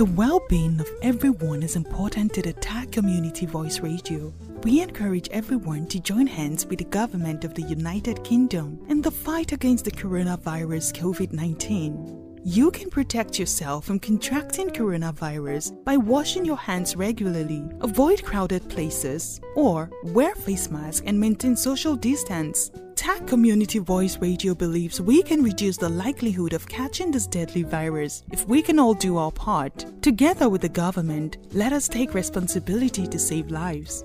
The well being of everyone is important to the TAG Community Voice Radio. We encourage everyone to join hands with the government of the United Kingdom in the fight against the coronavirus COVID 19. You can protect yourself from contracting coronavirus by washing your hands regularly, avoid crowded places, or wear face masks and maintain social distance. TAG Community Voice Radio believes we can reduce the likelihood of catching this deadly virus if we can all do our part. Together with the government, let us take responsibility to save lives.